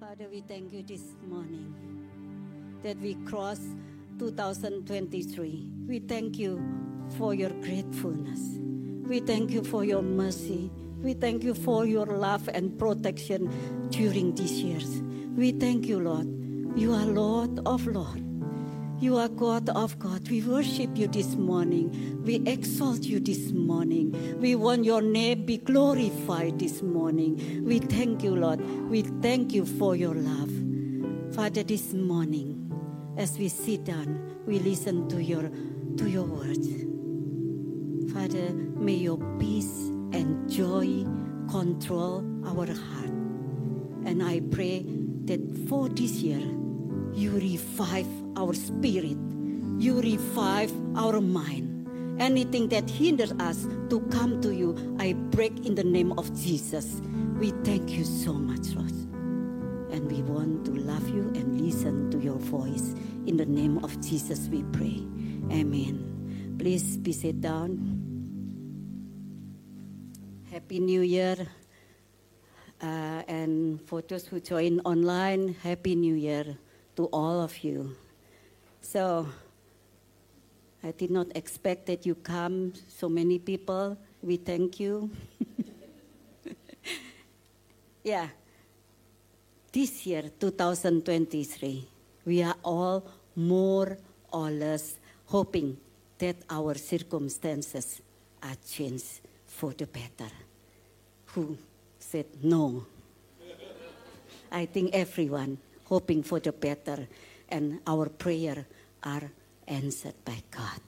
Father, we thank you this morning that we cross 2023. We thank you for your gratefulness. We thank you for your mercy. We thank you for your love and protection during these years. We thank you, Lord. You are Lord of Lords. You are God of God. We worship you this morning. We exalt you this morning. We want your name be glorified this morning. We thank you, Lord. We thank you for your love. Father, this morning, as we sit down, we listen to your to your words. Father, may your peace and joy control our heart. And I pray that for this year, you revive our spirit, you revive our mind. Anything that hinders us to come to you, I break in the name of Jesus. We thank you so much, Lord. And we want to love you and listen to your voice. In the name of Jesus, we pray. Amen. Please be sit down. Happy New Year. Uh, and for those who join online, Happy New Year to all of you. So I did not expect that you come, so many people. We thank you. yeah. This year, 2023, we are all more or less hoping that our circumstances are changed for the better. Who said no? I think everyone hoping for the better, and our prayer are answered by God.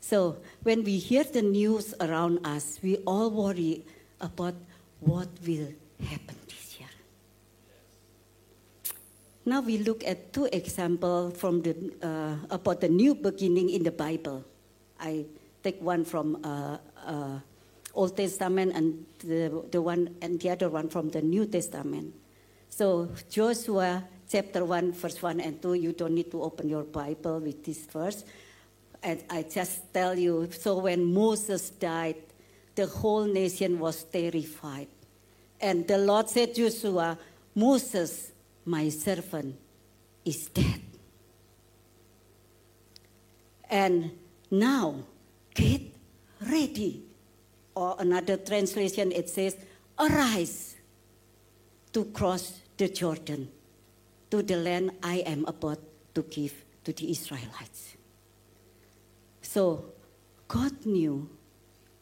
So when we hear the news around us, we all worry about what will happen this year. Now we look at two examples from the uh, about the new beginning in the Bible. I take one from uh, uh, Old Testament and the, the one and the other one from the New Testament. So, Joshua chapter 1, verse 1 and 2, you don't need to open your Bible with this verse. And I just tell you so when Moses died, the whole nation was terrified. And the Lord said to Joshua, Moses, my servant, is dead. And now get ready. Or another translation, it says, arise to cross the Jordan to the land I am about to give to the Israelites. So God knew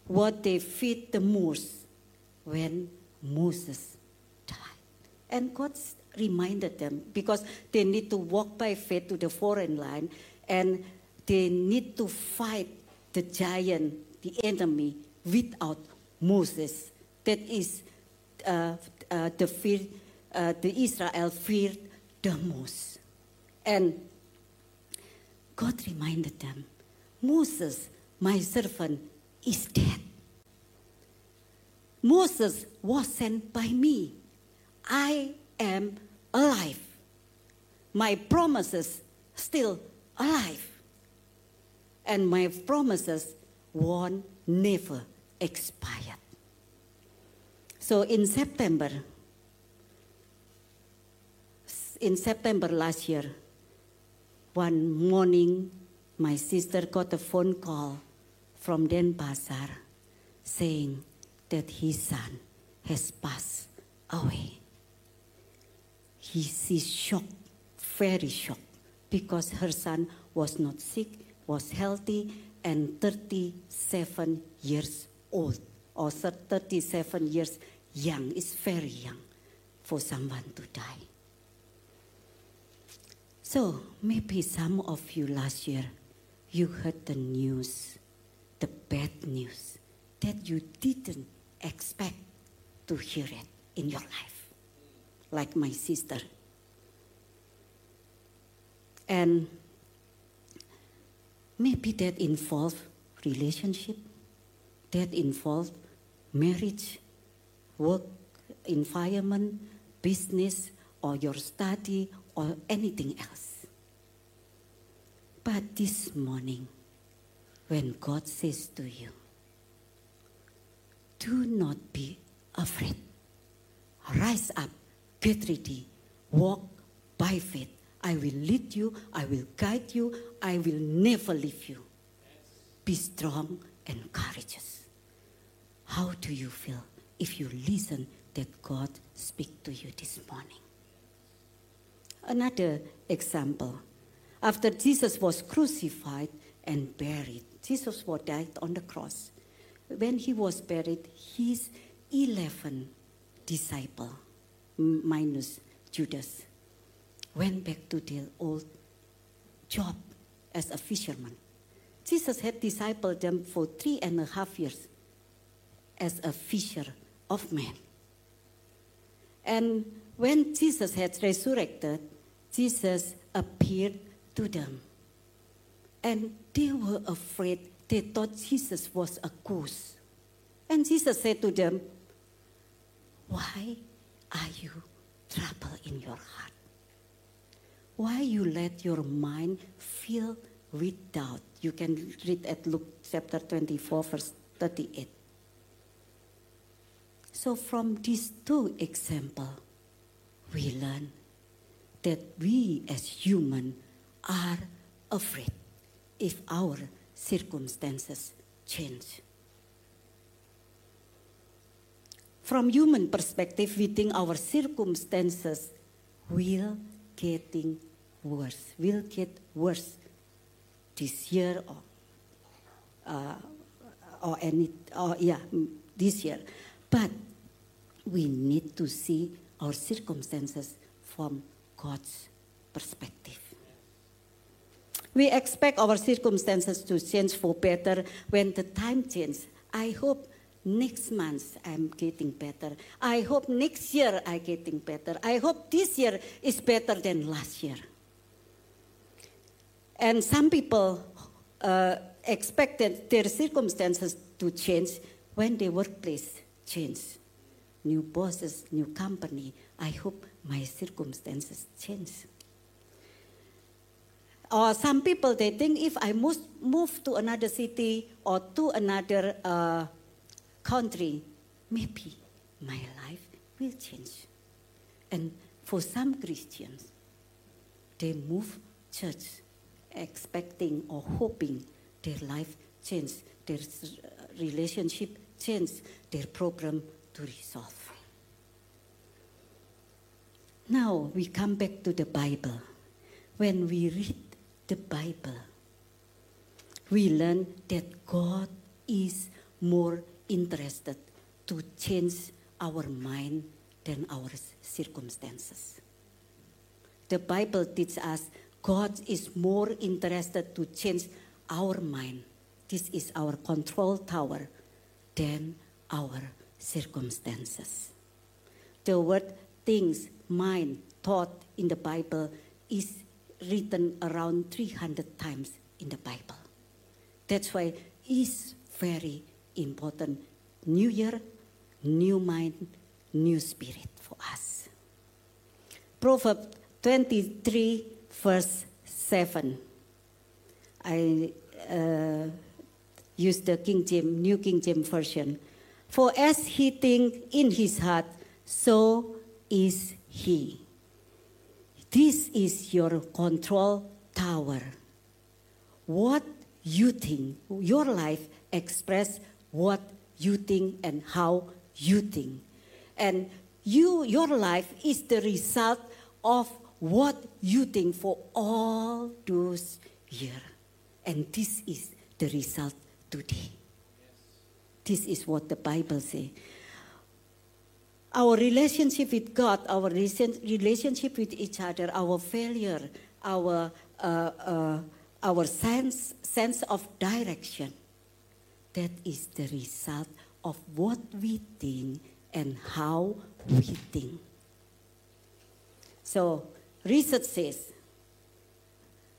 what they feared the most when Moses died. And God reminded them because they need to walk by faith to the foreign land and they need to fight the giant, the enemy, without Moses. That is uh, uh, the fear, uh, the Israel feared the most. And God reminded them, Moses, my servant, is dead. Moses was sent by me. I am alive. My promises still alive. And my promises won't never expire. So in September, in September last year, one morning, my sister got a phone call from Denpasar saying that his son has passed away. He, she's shocked, very shocked, because her son was not sick, was healthy, and 37 years old, or 37 years young. It's very young for someone to die. So maybe some of you last year, you heard the news, the bad news, that you didn't expect to hear it in your life, like my sister. And maybe that involved relationship, that involved marriage, work environment, business, or your study, or anything else. But this morning, when God says to you, do not be afraid. Rise up, get ready, walk by faith. I will lead you, I will guide you, I will never leave you. Be strong and courageous. How do you feel if you listen that God speak to you this morning? Another example. After Jesus was crucified and buried, Jesus was died on the cross. When he was buried, his 11 disciple, minus Judas, went back to their old job as a fisherman. Jesus had discipled them for three and a half years as a fisher of men. And when Jesus had resurrected, Jesus appeared to them. And they were afraid. They thought Jesus was a ghost. And Jesus said to them, Why are you troubled in your heart? Why you let your mind fill with doubt? You can read at Luke chapter 24, verse 38. So from these two examples, we learn that we as human are afraid if our circumstances change. From human perspective, we think our circumstances will getting worse, will get worse this year or uh, or any or yeah this year, but we need to see our circumstances from God's perspective. We expect our circumstances to change for better when the time changes. I hope next month I'm getting better. I hope next year I'm getting better. I hope this year is better than last year. And some people uh, expected their circumstances to change when their workplace changes. New bosses, new company. I hope my circumstances change. Or some people, they think if I move, move to another city or to another uh, country, maybe my life will change. And for some Christians, they move church expecting or hoping their life change, their relationship change, their problem to resolve. Now we come back to the Bible. When we read the Bible, we learn that God is more interested to change our mind than our circumstances. The Bible teaches us God is more interested to change our mind. This is our control tower than our circumstances. The word things, mind, thought in the Bible is written around 300 times in the Bible. That's why it's very important. New year, new mind, new spirit for us. Proverbs 23, verse 7. I uh, use the King James, New King James Version. For as he think in his heart, so is he. This is your control tower. What you think, your life express what you think and how you think. And you, your life is the result of what you think for all those years. And this is the result today. This is what the Bible says. Our relationship with God, our relationship with each other, our failure, our, uh, uh, our sense, sense of direction, that is the result of what we think and how we think. So, research says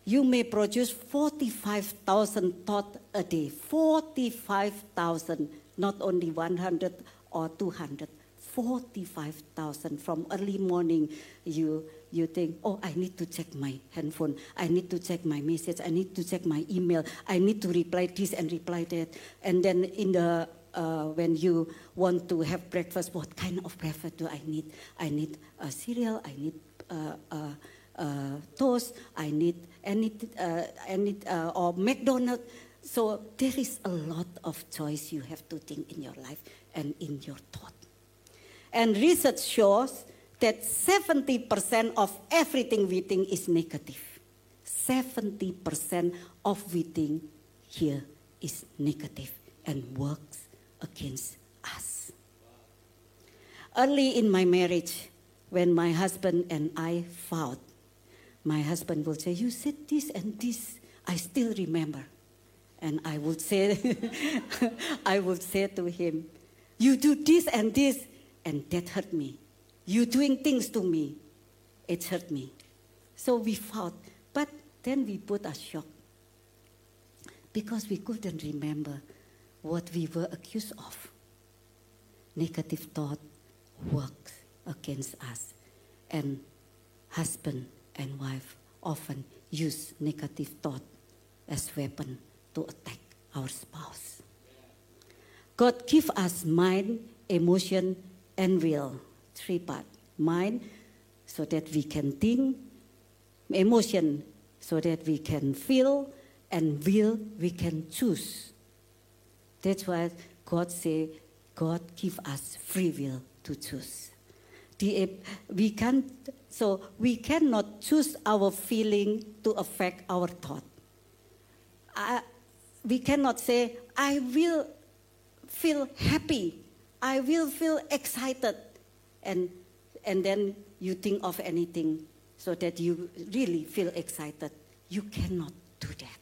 you may produce 45,000 thoughts a day. 45,000, not only 100 or 200. 45,000 from early morning. You you think oh i need to check my handphone. I need to check my message. I need to check my email. I need to reply this and reply that. And then in the uh, when you want to have breakfast what kind of breakfast do i need? I need a cereal. I need uh, uh, uh, toast, I need any, uh, any uh, or McDonald's. So there is a lot of choice you have to think in your life and in your thought. And research shows that 70% of everything we think is negative. 70% of we think here is negative and works against us. Early in my marriage, when my husband and I fought, my husband would say, You said this and this. I still remember. And I would say, I would say to him, You do this and this, and that hurt me. You doing things to me, it hurt me. So we fought. But then we put a shock because we couldn't remember what we were accused of. Negative thought works against us, and husband and wife often use negative thought as weapon to attack our spouse. God give us mind, emotion, and will. Three part. Mind, so that we can think. Emotion, so that we can feel. And will, we can choose. That's why God say, God give us free will to choose. The, we can't, so we cannot choose our feeling to affect our thought. Uh, we cannot say, I will feel happy, I will feel excited, and, and then you think of anything so that you really feel excited. You cannot do that.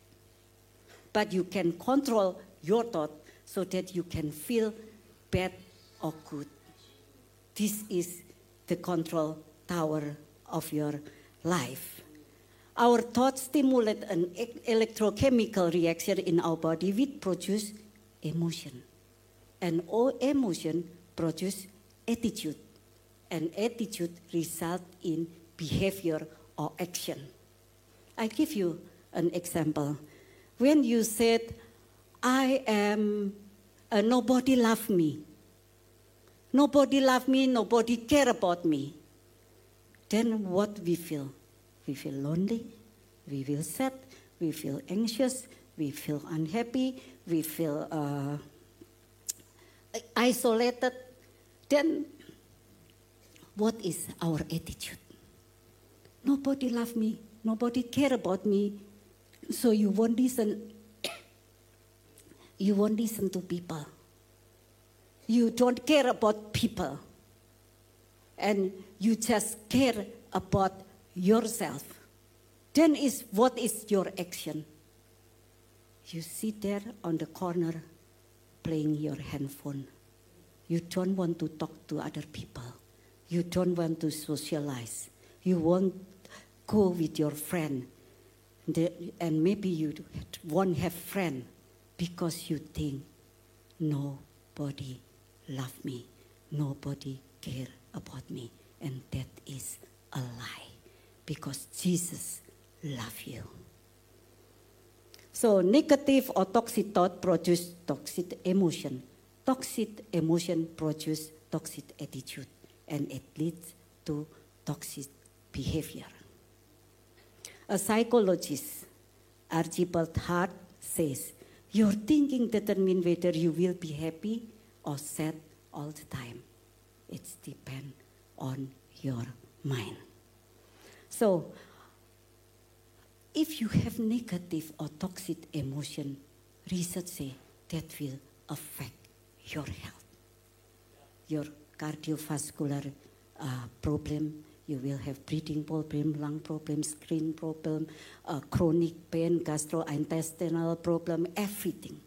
But you can control your thought so that you can feel bad or good. This is the control tower of your life. Our thoughts stimulate an electrochemical reaction in our body which produces emotion. And all emotion produce attitude. And attitude result in behavior or action. I give you an example. When you said, I am, uh, nobody love me. Nobody love me, nobody care about me then what we feel? We feel lonely, we feel sad, we feel anxious, we feel unhappy, we feel uh, isolated. Then what is our attitude? Nobody love me, nobody care about me, so you won't listen. you won't listen to people. You don't care about people and you just care about yourself, then is what is your action? You sit there on the corner playing your handphone. You don't want to talk to other people. You don't want to socialize. You won't go with your friend. And maybe you won't have friend because you think nobody love me. Nobody care about me. And that is a lie because Jesus love you. So negative or toxic thought produce toxic emotion. Toxic emotion produce toxic attitude and it leads to toxic behavior. A psychologist, Archibald Hart, says, Your thinking determines whether you will be happy or sad all the time. It depends on your mind. So, if you have negative or toxic emotion, research say that will affect your health. Your cardiovascular uh, problem, you will have breathing problem, lung problem, skin problem, uh, chronic pain, gastrointestinal problem, everything.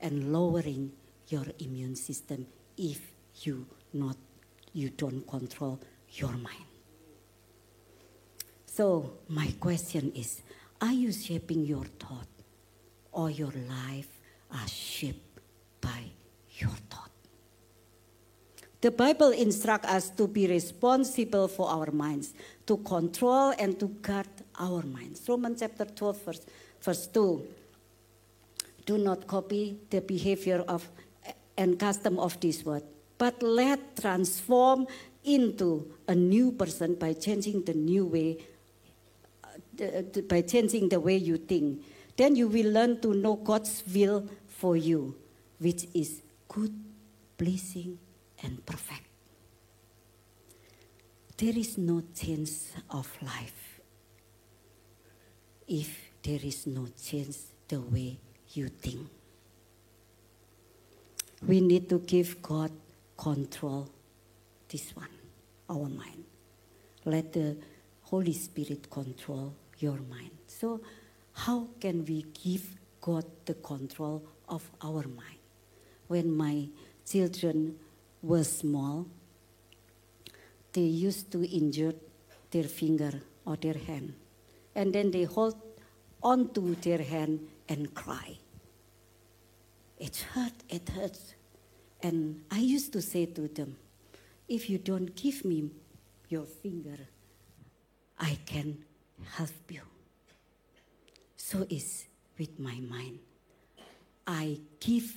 And lowering your immune system if you not you don't control your mind. So, my question is Are you shaping your thought, or your life are shaped by your thought? The Bible instructs us to be responsible for our minds, to control and to guard our minds. Romans chapter 12, verse, verse 2. Do not copy the behavior of and custom of this world, but let transform into a new person by changing the new way, by changing the way you think. Then you will learn to know God's will for you, which is good, pleasing, and perfect. There is no change of life if there is no change the way you think. We need to give God control this one, our mind. Let the Holy Spirit control your mind. So, how can we give God the control of our mind? When my children were small, they used to injure their finger or their hand. And then they hold onto their hand and cry. It hurt, it hurts. And I used to say to them, if you don't give me your finger, I can help you. So is with my mind. I give,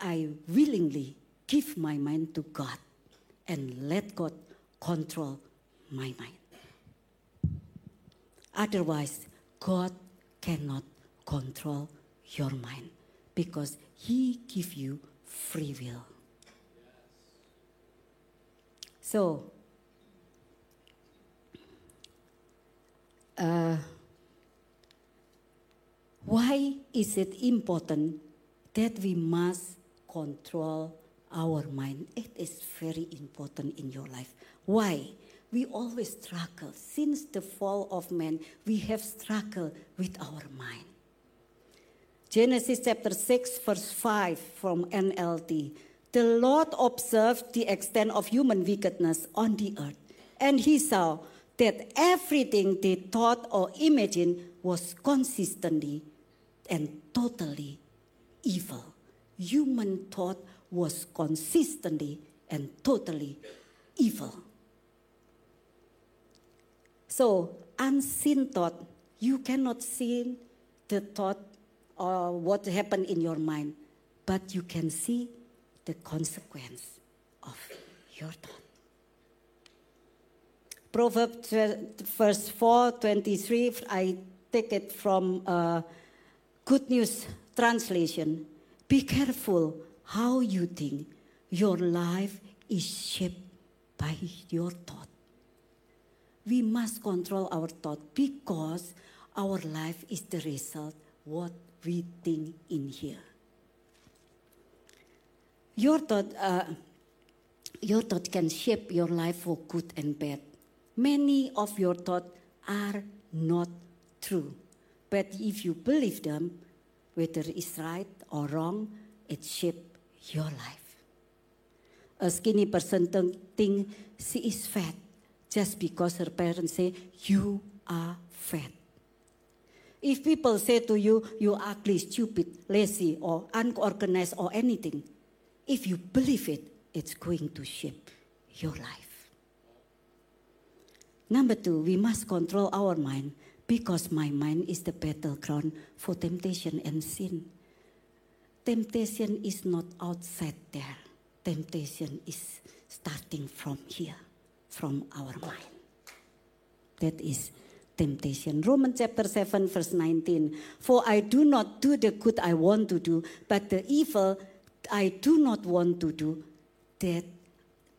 I willingly give my mind to God and let God control my mind. Otherwise, God cannot control your mind because He give you free will. So, uh, why is it important that we must control our mind? It is very important in your life. Why? We always struggle. Since the fall of man, we have struggled with our mind. Genesis chapter 6, verse 5 from NLT. The Lord observed the extent of human wickedness on the earth, and he saw that everything they thought or imagined was consistently and totally evil. Human thought was consistently and totally evil. So, unseen thought, you cannot see the thought or what happened in your mind, but you can see the consequence of your thought. Proverbs verse 4 23, I take it from uh, Good News Translation. Be careful how you think. Your life is shaped by your thought. We must control our thought because our life is the result what we think in here. Your thought, uh, your thought can shape your life for good and bad. Many of your thoughts are not true, but if you believe them, whether it's right or wrong, it shapes your life. A skinny person think she is fat just because her parents say you are fat. If people say to you, you are ugly, stupid, lazy, or unorganized, or anything, if you believe it, it's going to shape your life. Number two, we must control our mind because my mind is the battleground for temptation and sin. Temptation is not outside there, temptation is starting from here, from our mind. That is temptation. Romans chapter 7, verse 19. For I do not do the good I want to do, but the evil I do not want to do, that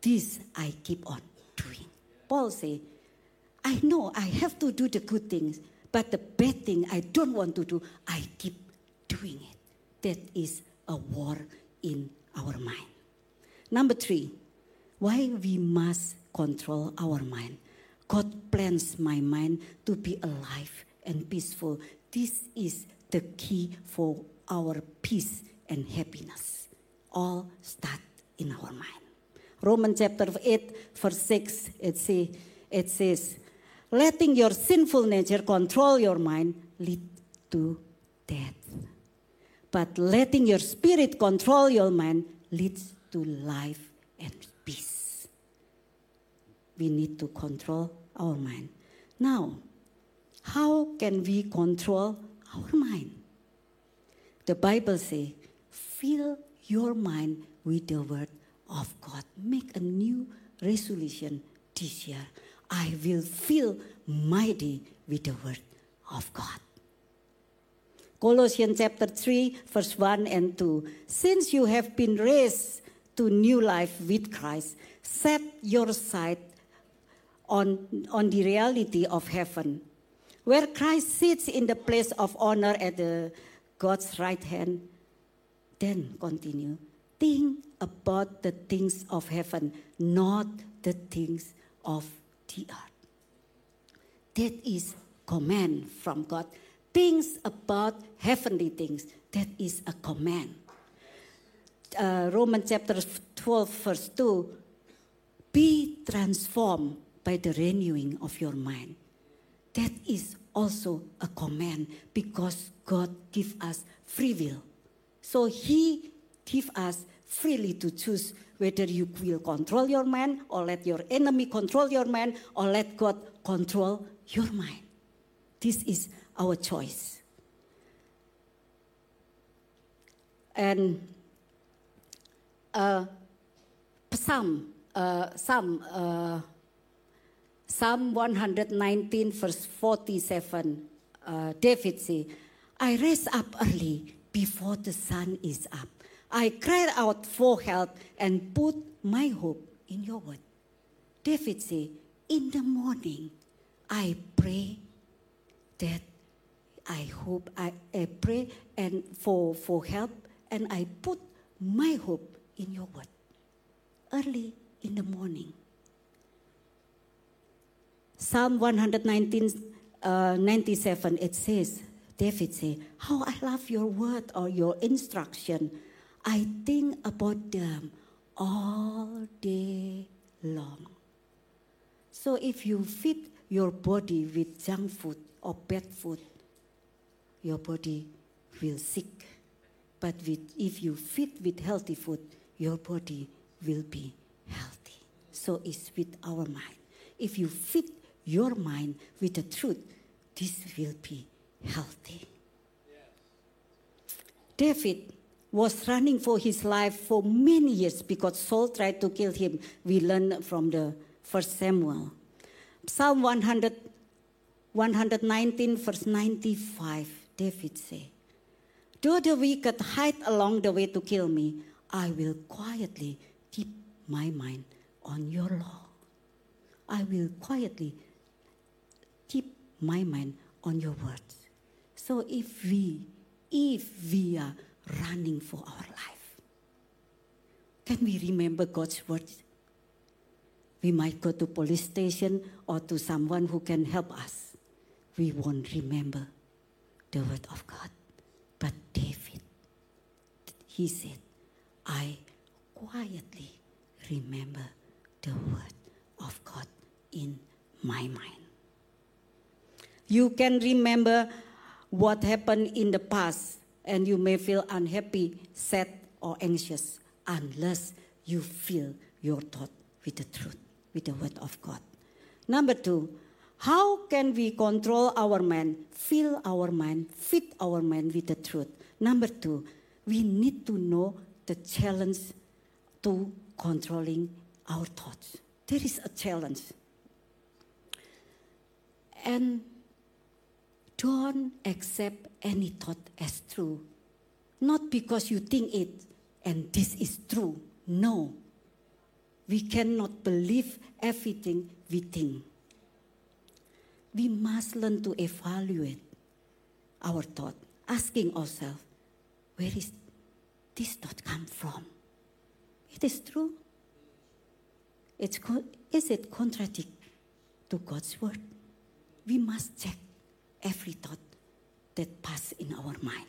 this I keep on doing. Paul say, I know I have to do the good things, but the bad thing I don't want to do, I keep doing it. That is a war in our mind. Number three, why we must control our mind. God plans my mind to be alive and peaceful. This is the key for our peace and happiness. All start in our mind. Romans chapter 8, verse 6, it, say, it says, letting your sinful nature control your mind lead to death. But letting your spirit control your mind leads to life and peace. We need to control our mind. Now, how can we control our mind? The Bible says, fill your mind with the word of God. Make a new resolution this year. I will feel mighty with the word of God. Colossians chapter 3, verse 1 and 2. Since you have been raised to new life with Christ, set your sight on, on the reality of heaven, where Christ sits in the place of honor at the God's right hand. Then continue. Think about the things of heaven, not the things of the earth. That is command from God. Things about heavenly things. That is a command. Uh, Romans chapter 12, verse 2 Be transformed by the renewing of your mind. That is also a command because God gives us free will. So He gives us freely to choose whether you will control your mind or let your enemy control your mind or let God control your mind. This is our choice. And uh, Psalm, uh, Psalm, uh, Psalm 119, verse 47, uh, David says, I rise up early before the sun is up. I cried out for help and put my hope in your word. David said, In the morning, I pray that I hope, I, I pray and for, for help, and I put my hope in your word. Early in the morning. Psalm 119, uh, 97, it says, David said, How I love your word or your instruction. I think about them all day long. So if you feed your body with junk food or bad food, your body will sick. But with, if you feed with healthy food, your body will be healthy. So it's with our mind. If you feed your mind with the truth, this will be healthy. David was running for his life for many years because Saul tried to kill him. We learn from the first Samuel. Psalm 100, 119, verse 95, David said, Though the wicked hide along the way to kill me, I will quietly keep my mind on your law. I will quietly keep my mind on your words. So if we, if we are running for our life, can we remember God's words? We might go to police station or to someone who can help us. We won't remember the word of God. But David, he said, I quietly remember the word of God in my mind. You can remember what happened in the past, and you may feel unhappy, sad, or anxious unless you fill your thought with the truth, with the word of God. Number two, how can we control our mind, fill our mind, fit our mind with the truth? Number two, we need to know the challenge to controlling our thoughts. There is a challenge. And don't accept any thought as true. Not because you think it and this is true. No. We cannot believe everything we think. We must learn to evaluate our thought, asking ourselves, where is this thought come from? It is true. It's, is it contradict to God's word? We must check every thought that pass in our mind.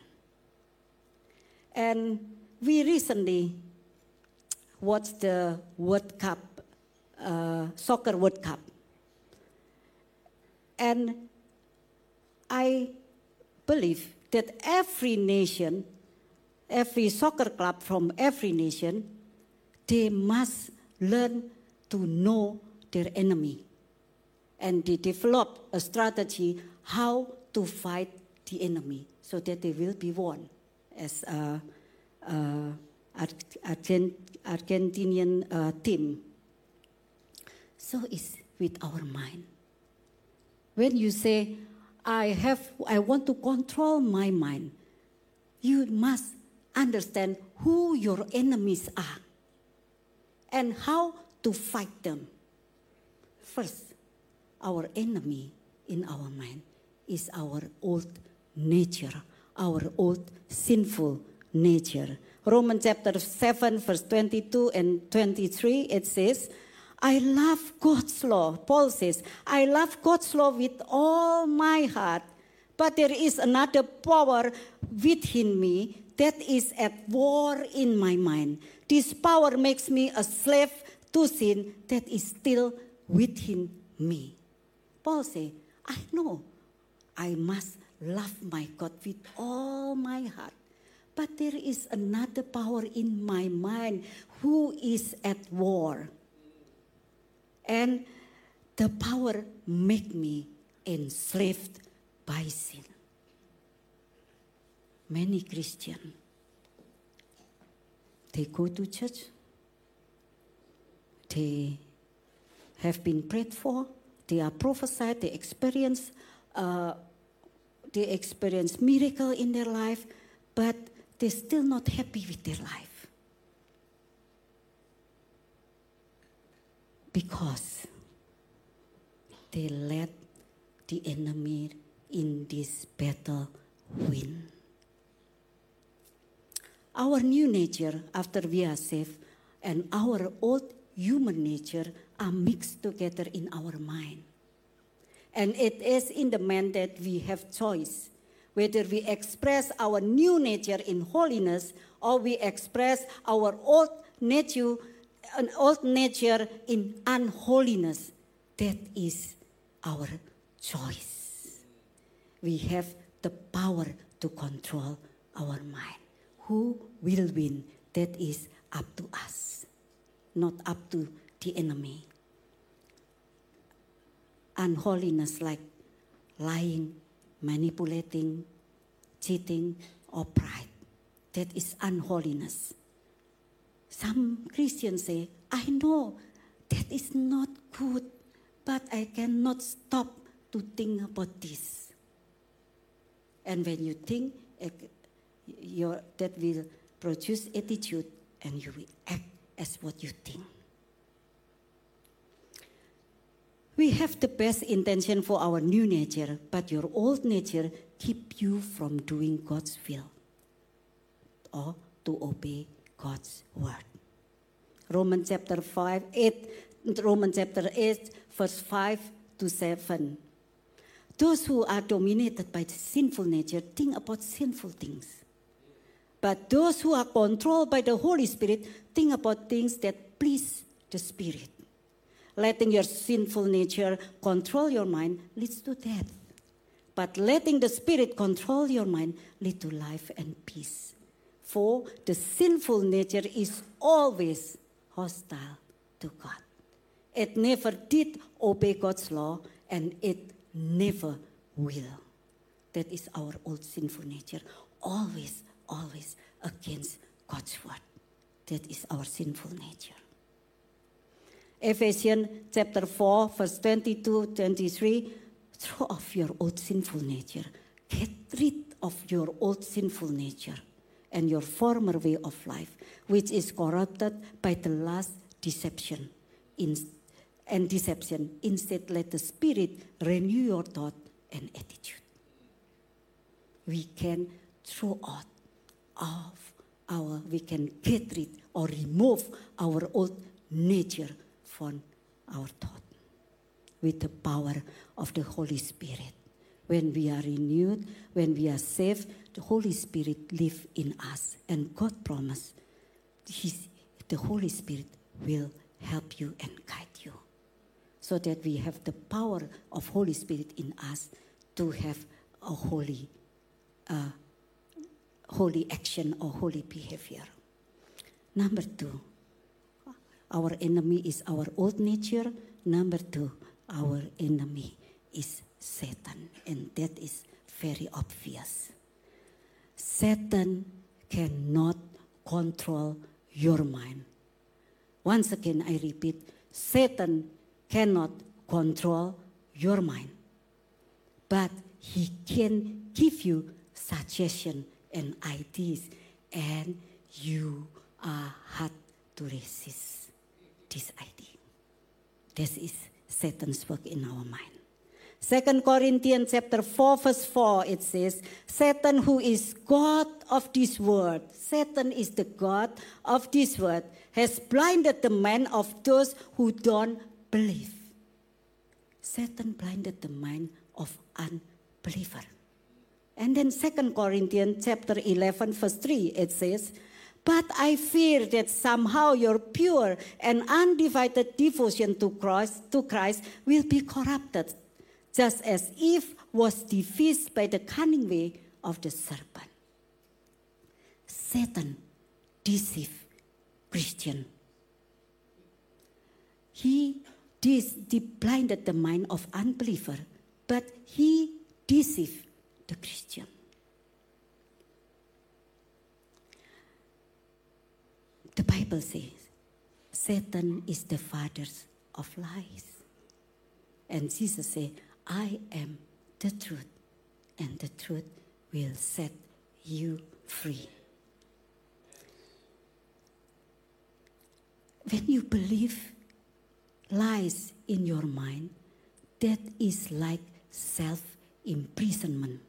And we recently watched the World Cup, uh, soccer World Cup. And I believe that every nation, every soccer club from every nation, they must learn to know their enemy. And they develop a strategy how to fight the enemy so that they will be won as a, a Argentinian uh, team. So is with our mind. When you say, I have I want to control my mind, you must understand who your enemies are and how to fight them. First, our enemy in our mind is our old nature, our old sinful nature. Romans chapter 7, verse 22 and 23, it says, I love God's law. Paul says, I love God's law with all my heart, but there is another power within me that is at war in my mind. This power makes me a slave to sin that is still within me. Paul says, I know I must love my God with all my heart. But there is another power in my mind who is at war. And the power make me enslaved by sin. Many Christians, they go to church, they have been prayed for, they are prophesied, they experience, uh, they experience miracle in their life, but they're still not happy with their life. Because they let the enemy in this battle win. Our new nature, after we are saved, and our old human nature are mixed together in our mind. And it is in the man that we have choice whether we express our new nature in holiness or we express our old nature, an old nature in unholiness. That is our choice. We have the power to control our mind. Who will win? That is up to us, not up to the enemy. Unholiness like lying, manipulating, cheating, or pride. That is unholiness. Some Christians say, I know that is not good, but I cannot stop to think about this. And when you think, eh, your, that will produce attitude and you will act as what you think. We have the best intention for our new nature, but your old nature keep you from doing God's will or to obey God's word. Romans chapter 5, 8, Romans chapter 8, verse 5 to 7. Those who are dominated by the sinful nature think about sinful things. But those who are controlled by the Holy Spirit think about things that please the Spirit letting your sinful nature control your mind leads to death. But letting the Spirit control your mind leads to life and peace. For the sinful nature is always hostile to God. It never did obey God's law, and it never will. That is our old sinful nature. Always, always against God's word. That is our sinful nature. Ephesians chapter 4, verse 22 23. Throw off your old sinful nature. Get rid of your old sinful nature and your former way of life, which is corrupted by the last deception and deception. Instead, let the Spirit renew your thought and attitude. We can throw out of our, we can get rid or remove our old nature from our thought with the power of the Holy Spirit. When we are renewed, when we are saved, the Holy Spirit lives in us. And God promised His, the Holy Spirit will help you and guide you. So that we have the power of Holy Spirit in us to have a holy, uh, holy action or holy behavior. Number two, our enemy is our old nature. Number two, our enemy is Satan. And that is very obvious. Satan cannot control your mind. Once again, I repeat Satan cannot control your mind, but He can give you suggestion and ideas, and you are hard to resist this idea. This is Satan's work in our mind. Second Corinthians chapter 4 verse 4 it says Satan who is God of this world Satan is the God of this world has blinded the mind of those who don't believe Satan blinded the mind of unbeliever and then Second Corinthians chapter 11 verse 3 it says but I fear that somehow your pure and undivided devotion to Christ, to Christ will be corrupted just as Eve was defeated by the cunning way of the serpent. Satan deceived Christian. He blinded the mind of unbeliever, but he deceived the Christian. The Bible says Satan is the father of lies. And Jesus said, I am the truth, and the truth will set you free. When you believe lies in your mind, that is like self imprisonment.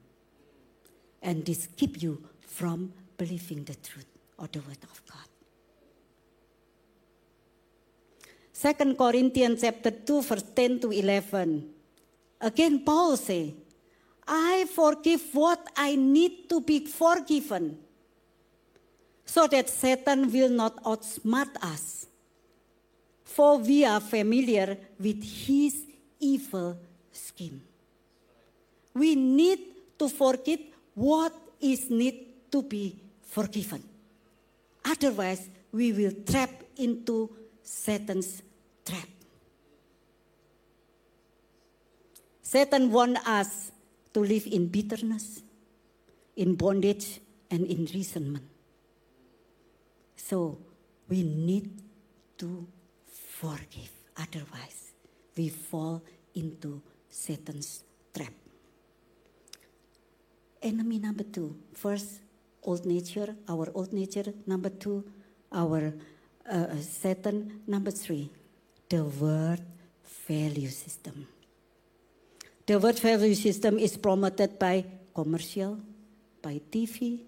And this keeps you from believing the truth or the word of God. Second Corinthians chapter 2 verse 10 to 11 Again, Paul say, I forgive what I need to be forgiven, so that Satan will not outsmart us. For we are familiar with his evil scheme. We need to forget what is need to be forgiven. Otherwise, we will trap into Satan's trap. Satan wants us to live in bitterness, in bondage, and in resentment. So we need to forgive. Otherwise, we fall into Satan's trap. Enemy number two. First, old nature, our old nature. Number two, our uh, Satan. Number three, the world value system. The word value system is promoted by commercial, by TV,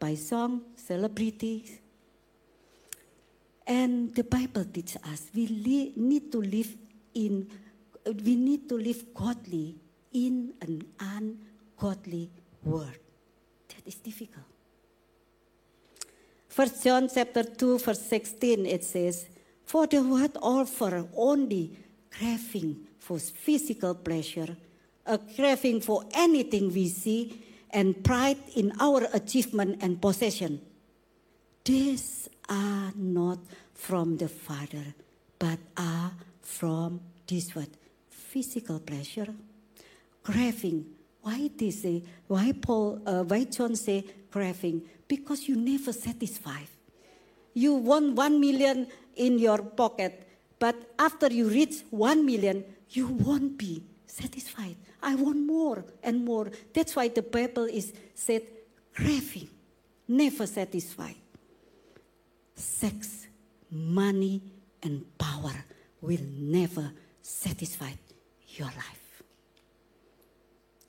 by song, celebrities. And the Bible teaches us we need to live in, we need to live godly in an ungodly world. That is difficult. First John chapter 2, verse 16, it says, For the world offer only craving for physical pleasure a craving for anything we see, and pride in our achievement and possession. These are not from the Father, but are from this what? Physical pleasure. Craving. Why they say, why Paul, uh, why John say craving? Because you never satisfied. You want one million in your pocket, but after you reach one million, you won't be satisfied. I want more and more. That's why the Bible is said craving, never satisfied. Sex, money, and power will never satisfy your life.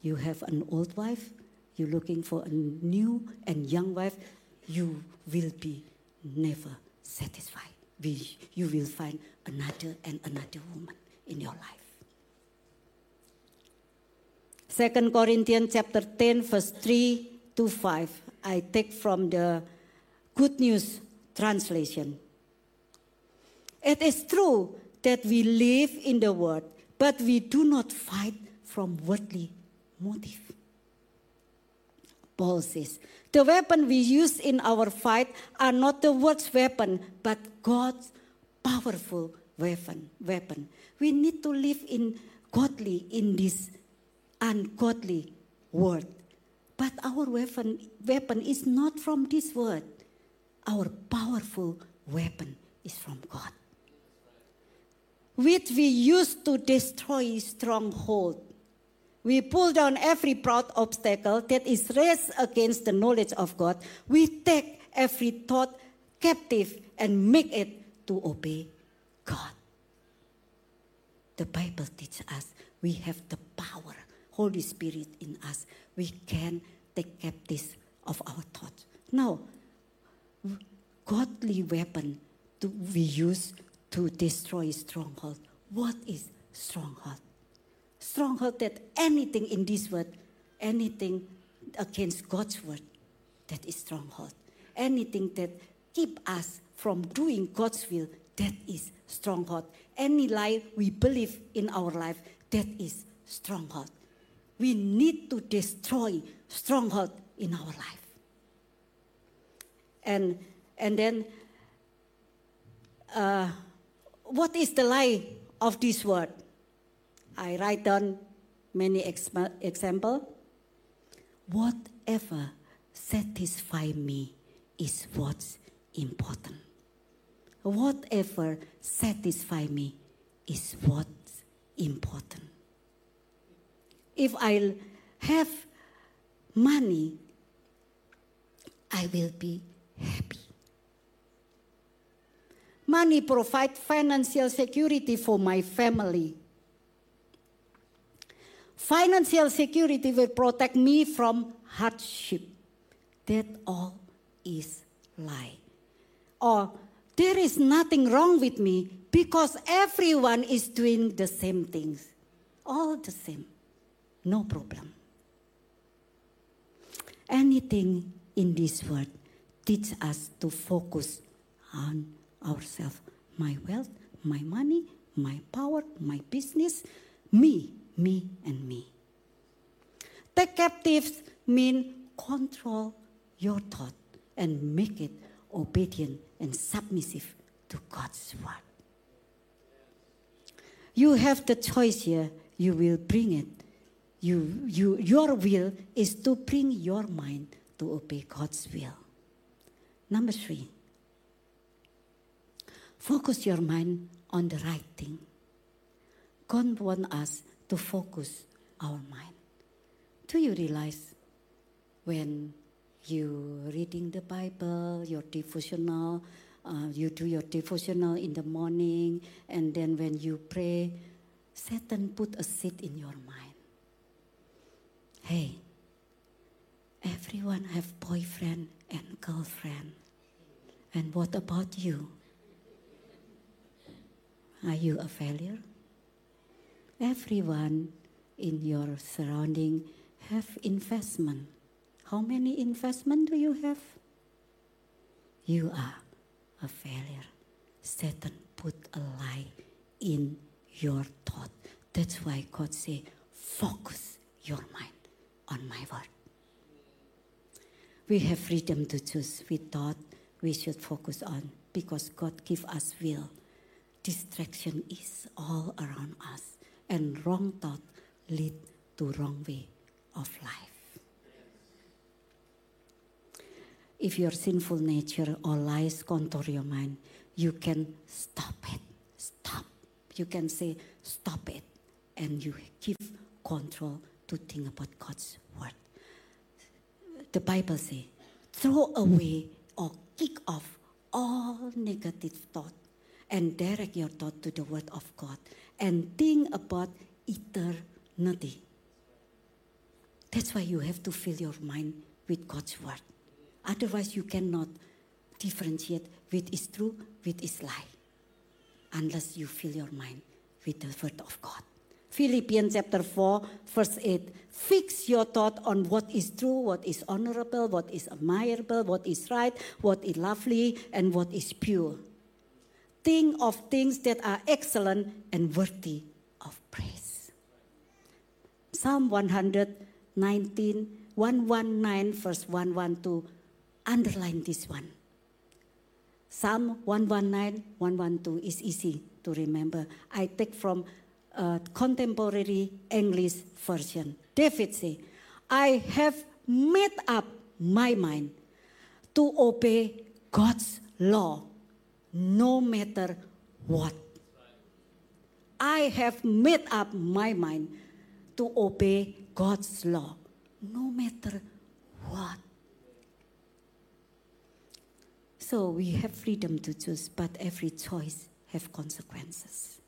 You have an old wife, you're looking for a new and young wife, you will be never satisfied. You will find another and another woman in your life. Second Corinthians chapter 10 verse 3 to 5. I take from the Good News translation. It is true that we live in the world, but we do not fight from worldly motive. Paul says, the weapon we use in our fight are not the world's weapon, but God's powerful weapon. Weapon. We need to live in godly in this ungodly word. But our weapon, weapon is not from this word. Our powerful weapon is from God. which we use to destroy stronghold. We pull down every proud obstacle that is raised against the knowledge of God. We take every thought captive and make it to obey God. The Bible teaches us we have the power, Holy Spirit in us. We can take captive of our thoughts. Now, godly weapon to, we use to destroy stronghold. What is stronghold? Stronghold that anything in this world, anything against God's word, that is stronghold. Anything that keep us from doing God's will, that is stronghold. Any lie we believe in our life, that is stronghold. We need to destroy stronghold in our life. And and then uh, what is the lie of this word? I write down many example. example. Whatever satisfy me is what's important. Whatever satisfy me is what's important. If I have money, I will be happy. Money provide financial security for my family. Financial security will protect me from hardship. That all is lie. Or there is nothing wrong with me because everyone is doing the same things. All the same. No problem. Anything in this world teach us to focus on ourselves. My wealth, my money, my power, my business, me, me, and me. Take captives mean control your thought and make it obedient and submissive to God's word. You have the choice here. You will bring it. You, you, your will is to bring your mind to obey God's will. Number three, Focus your mind on the right thing. God wants us to focus our mind. Do you realize when you reading the Bible, your devotional, uh, you do your devotional in the morning, and then when you pray, Satan put a seed in your mind. Hey, everyone have boyfriend and girlfriend. And what about you? Are you a failure? Everyone in your surrounding have investment. How many investment do you have? You are a failure. Satan put a lie in your thought. That's why God say, focus your mind on my word. We have freedom to choose. We thought we should focus on because God give us will distraction is all around us, and wrong thought lead to wrong way of life. If your sinful nature or lies contour your mind, you can stop it. Stop. You can say, stop it. And you give control to think about God's word. The Bible says, throw away or kick off all negative thought and direct your thought to the Word of God and think about eternity. That's why you have to fill your mind with God's Word. Otherwise, you cannot differentiate which is true, which is lie, unless you fill your mind with the Word of God. Philippians chapter 4, verse 8. Fix your thought on what is true, what is honorable, what is admirable, what is right, what is lovely, and what is pure think of things that are excellent and worthy of praise. Psalm 119, 119, verse 112, underline this one. Psalm 119, 112 is easy to remember. I take from contemporary English version. David say, I have made up my mind to obey God's law no matter what. I have made up my mind to obey God's law, no matter what. So we have freedom to choose, but every choice have consequences.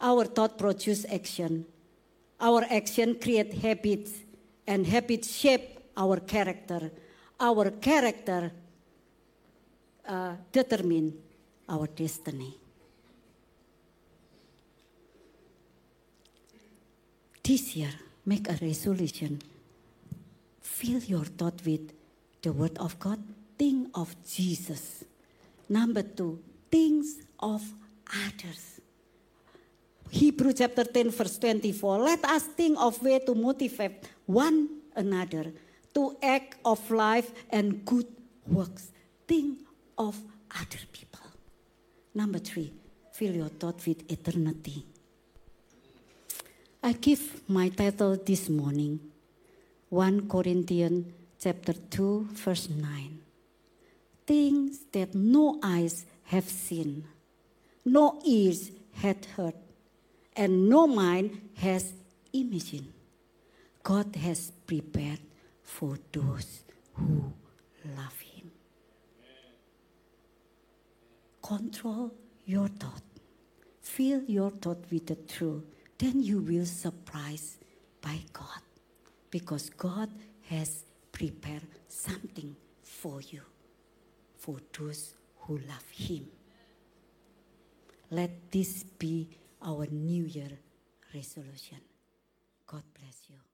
Our thought produce action. Our action create habits, and habits shape our character. Our character uh, determine our destiny. This year, make a resolution. Fill your thought with the Word of God. Think of Jesus. Number two, things of others. Hebrew chapter 10, verse 24. Let us think of way to motivate one another to act of life and good works. Think of other people. Number three, fill your thought with eternity. I give my title this morning 1 Corinthians chapter 2 verse 9. Things that no eyes have seen, no ears had heard, and no mind has imagined. God has prepared for those who love Him. Control your thought. Fill your thought with the truth. Then you will surprised by God because God has prepared something for you, for those who love Him. Let this be our New Year resolution. God bless you.